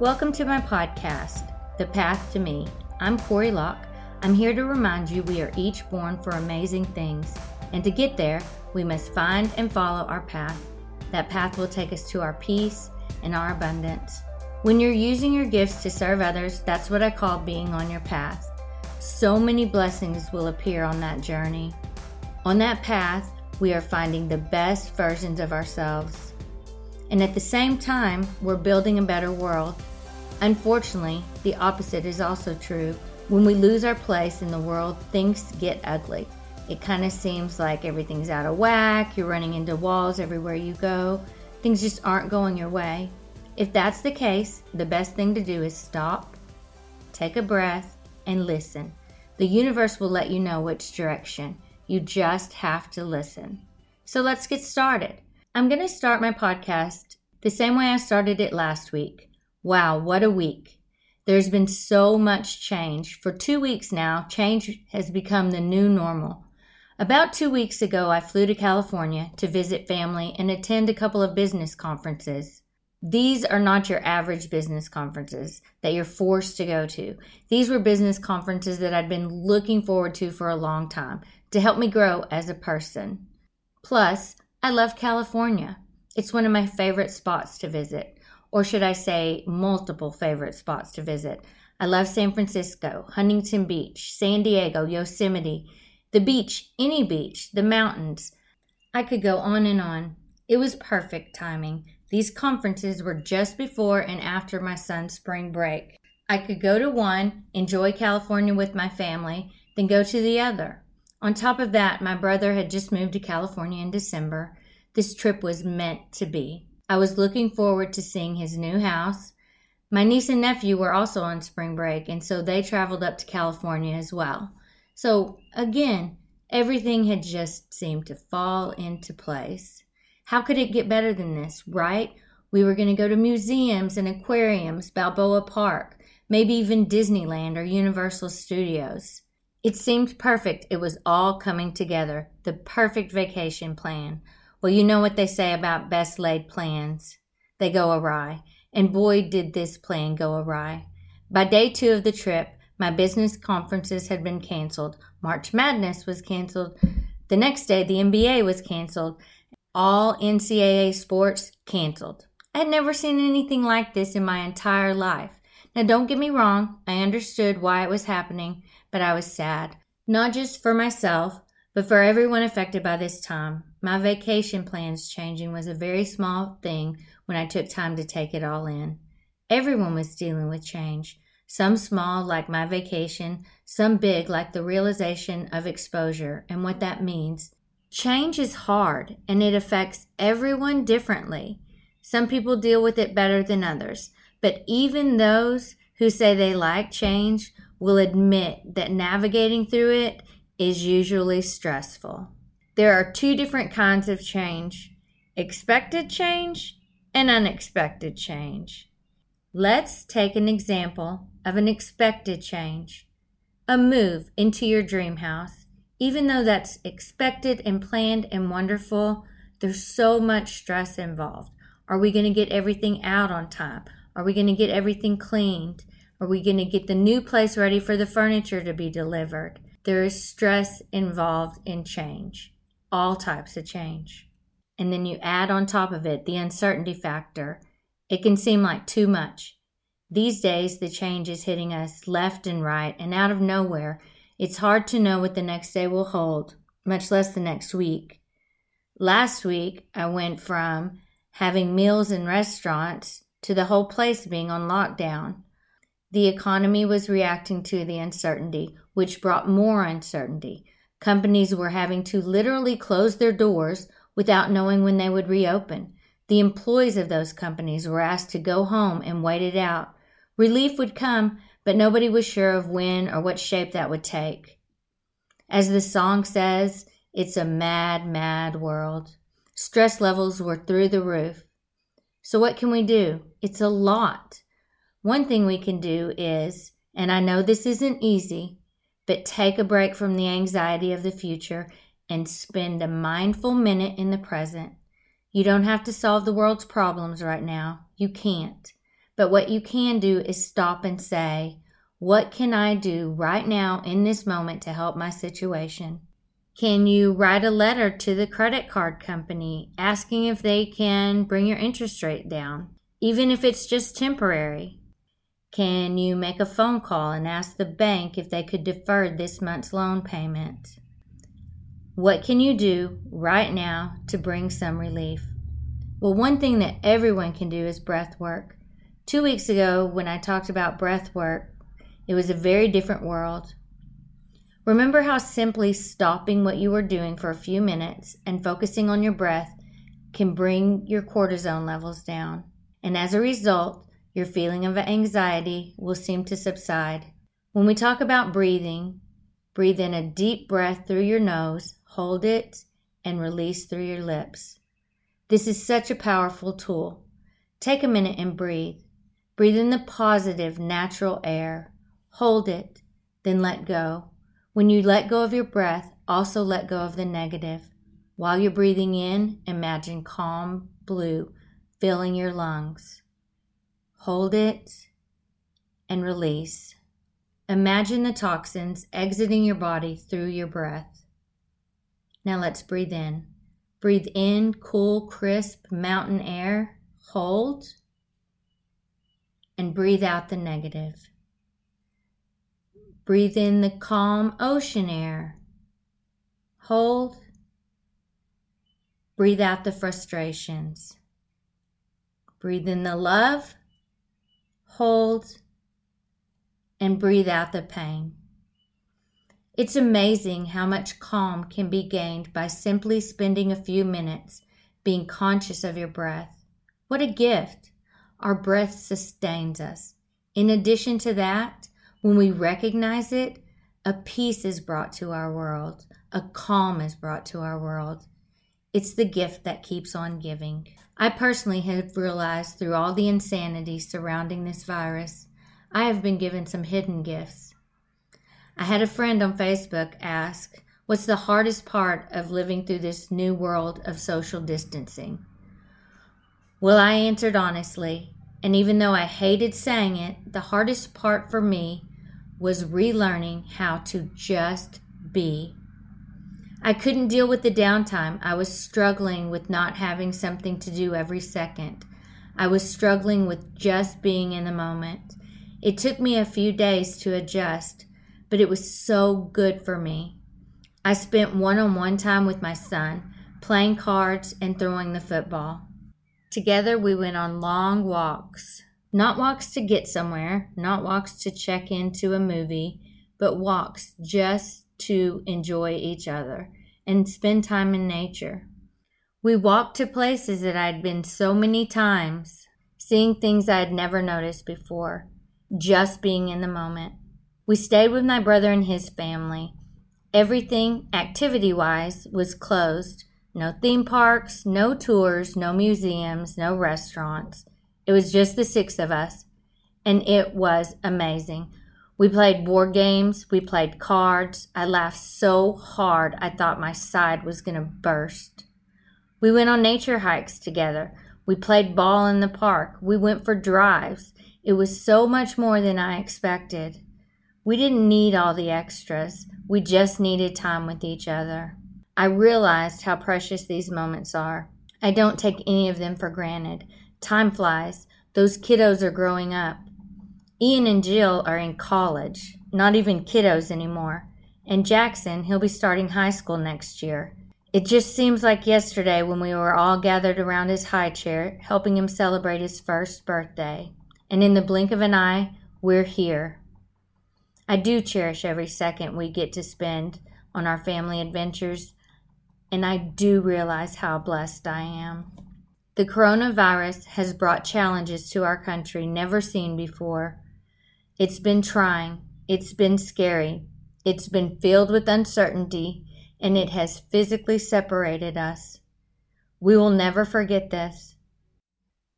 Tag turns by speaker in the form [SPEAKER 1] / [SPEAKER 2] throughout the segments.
[SPEAKER 1] Welcome to my podcast, The Path to Me. I'm Cory Locke. I'm here to remind you we are each born for amazing things, and to get there, we must find and follow our path. That path will take us to our peace and our abundance. When you're using your gifts to serve others, that's what I call being on your path. So many blessings will appear on that journey. On that path, we are finding the best versions of ourselves. And at the same time, we're building a better world Unfortunately, the opposite is also true. When we lose our place in the world, things get ugly. It kind of seems like everything's out of whack, you're running into walls everywhere you go, things just aren't going your way. If that's the case, the best thing to do is stop, take a breath, and listen. The universe will let you know which direction. You just have to listen. So let's get started. I'm going to start my podcast the same way I started it last week Wow, what a week. There's been so much change. For two weeks now, change has become the new normal. About two weeks ago, I flew to California to visit family and attend a couple of business conferences. These are not your average business conferences that you're forced to go to. These were business conferences that I'd been looking forward to for a long time to help me grow as a person. Plus, I love California. It's one of my favorite spots to visit or should I say, multiple favorite spots to visit. I love San Francisco, Huntington Beach, San Diego, Yosemite, the beach, any beach, the mountains. I could go on and on. It was perfect timing. These conferences were just before and after my son's spring break. I could go to one, enjoy California with my family, then go to the other. On top of that, my brother had just moved to California in December. This trip was meant to be. I was looking forward to seeing his new house. My niece and nephew were also on spring break, and so they traveled up to California as well. So, again, everything had just seemed to fall into place. How could it get better than this, right? We were going to go to museums and aquariums, Balboa Park, maybe even Disneyland or Universal Studios. It seemed perfect. It was all coming together. The perfect vacation plan. Well, you know what they say about best laid plans. They go awry. And boy, did this plan go awry. By day two of the trip, my business conferences had been canceled. March Madness was canceled. The next day, the NBA was canceled. All NCAA sports canceled. I had never seen anything like this in my entire life. Now, don't get me wrong, I understood why it was happening, but I was sad. Not just for myself, but for everyone affected by this time, my vacation plans changing was a very small thing when I took time to take it all in. Everyone was dealing with change, some small, like my vacation, some big, like the realization of exposure and what that means. Change is hard and it affects everyone differently. Some people deal with it better than others, but even those who say they like change will admit that navigating through it is usually stressful. There are two different kinds of change expected change and unexpected change. Let's take an example of an expected change a move into your dream house. Even though that's expected and planned and wonderful, there's so much stress involved. Are we going to get everything out on time? Are we going to get everything cleaned? Are we going to get the new place ready for the furniture to be delivered? There is stress involved in change, all types of change. And then you add on top of it the uncertainty factor. It can seem like too much. These days, the change is hitting us left and right and out of nowhere. It's hard to know what the next day will hold, much less the next week. Last week, I went from having meals in restaurants to the whole place being on lockdown. The economy was reacting to the uncertainty, which brought more uncertainty. Companies were having to literally close their doors without knowing when they would reopen. The employees of those companies were asked to go home and wait it out. Relief would come, but nobody was sure of when or what shape that would take. As the song says, it's a mad, mad world. Stress levels were through the roof. So, what can we do? It's a lot. One thing we can do is, and I know this isn't easy, but take a break from the anxiety of the future and spend a mindful minute in the present. You don't have to solve the world's problems right now. You can't. But what you can do is stop and say, What can I do right now in this moment to help my situation? Can you write a letter to the credit card company asking if they can bring your interest rate down, even if it's just temporary? Can you make a phone call and ask the bank if they could defer this month's loan payment? What can you do right now to bring some relief? Well, one thing that everyone can do is breath work. Two weeks ago, when I talked about breath work, it was a very different world. Remember how simply stopping what you are doing for a few minutes and focusing on your breath can bring your cortisone levels down. And as a result, your feeling of anxiety will seem to subside. When we talk about breathing, breathe in a deep breath through your nose, hold it, and release through your lips. This is such a powerful tool. Take a minute and breathe. Breathe in the positive, natural air. Hold it, then let go. When you let go of your breath, also let go of the negative. While you're breathing in, imagine calm blue filling your lungs. Hold it and release. Imagine the toxins exiting your body through your breath. Now let's breathe in. Breathe in cool, crisp mountain air. Hold. And breathe out the negative. Breathe in the calm ocean air. Hold. Breathe out the frustrations. Breathe in the love. Hold. And breathe out the pain. It's amazing how much calm can be gained by simply spending a few minutes being conscious of your breath. What a gift! Our breath sustains us. In addition to that, when we recognize it, a peace is brought to our world, a calm is brought to our world. It's the gift that keeps on giving. I personally have realized through all the insanity surrounding this virus, I have been given some hidden gifts. I had a friend on Facebook ask, What's the hardest part of living through this new world of social distancing? Well, I answered honestly, and even though I hated saying it, the hardest part for me was relearning how to just be. I couldn't deal with the downtime. I was struggling with not having something to do every second. I was struggling with just being in the moment. It took me a few days to adjust, but it was so good for me. I spent one on one time with my son, playing cards and throwing the football. Together, we went on long walks. Not walks to get somewhere, not walks to check into a movie, but walks just to enjoy each other and spend time in nature. We walked to places that I'd been so many times, seeing things I had never noticed before, just being in the moment. We stayed with my brother and his family. Everything, activity wise, was closed. No theme parks, no tours, no museums, no restaurants. It was just the six of us, and it was amazing. We played board games, we played cards. I laughed so hard I thought my side was going to burst. We went on nature hikes together. We played ball in the park. We went for drives. It was so much more than I expected. We didn't need all the extras. We just needed time with each other. I realized how precious these moments are. I don't take any of them for granted. Time flies. Those kiddos are growing up. Ian and Jill are in college, not even kiddos anymore. And Jackson, he'll be starting high school next year. It just seems like yesterday when we were all gathered around his high chair, helping him celebrate his first birthday. And in the blink of an eye, we're here. I do cherish every second we get to spend on our family adventures, and I do realize how blessed I am. The coronavirus has brought challenges to our country never seen before. It's been trying, it's been scary, it's been filled with uncertainty, and it has physically separated us. We will never forget this.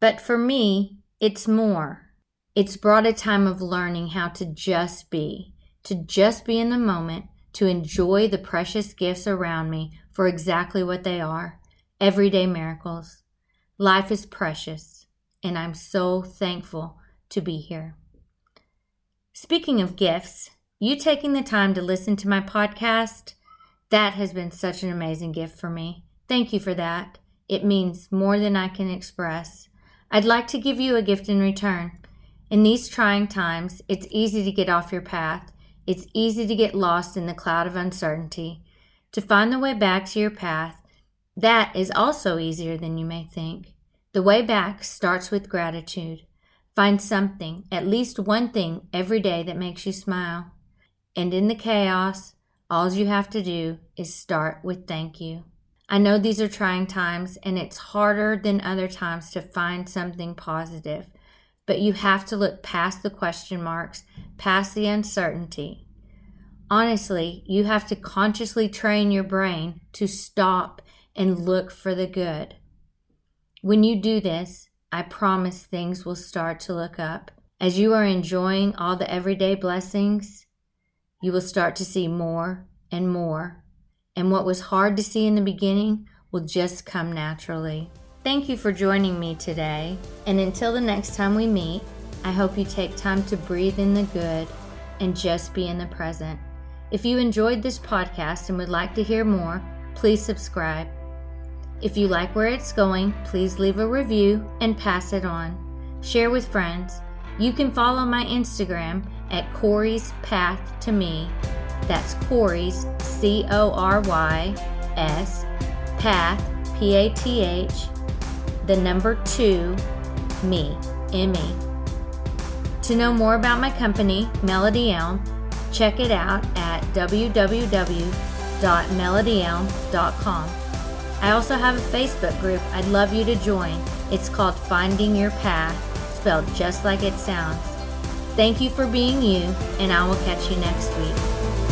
[SPEAKER 1] But for me, it's more. It's brought a time of learning how to just be, to just be in the moment, to enjoy the precious gifts around me for exactly what they are everyday miracles. Life is precious, and I'm so thankful to be here. Speaking of gifts, you taking the time to listen to my podcast, that has been such an amazing gift for me. Thank you for that. It means more than I can express. I'd like to give you a gift in return. In these trying times, it's easy to get off your path. It's easy to get lost in the cloud of uncertainty. To find the way back to your path, that is also easier than you may think. The way back starts with gratitude. Find something, at least one thing, every day that makes you smile. And in the chaos, all you have to do is start with thank you. I know these are trying times and it's harder than other times to find something positive, but you have to look past the question marks, past the uncertainty. Honestly, you have to consciously train your brain to stop and look for the good. When you do this, I promise things will start to look up. As you are enjoying all the everyday blessings, you will start to see more and more. And what was hard to see in the beginning will just come naturally. Thank you for joining me today. And until the next time we meet, I hope you take time to breathe in the good and just be in the present. If you enjoyed this podcast and would like to hear more, please subscribe. If you like where it's going, please leave a review and pass it on. Share with friends. You can follow my Instagram at Cory's Path to Me. That's Cory's C O R Y S Path P A T H the number 2 me M E. To know more about my company, Melody Elm, check it out at www.melodyelm.com. I also have a Facebook group I'd love you to join. It's called Finding Your Path, spelled just like it sounds. Thank you for being you, and I will catch you next week.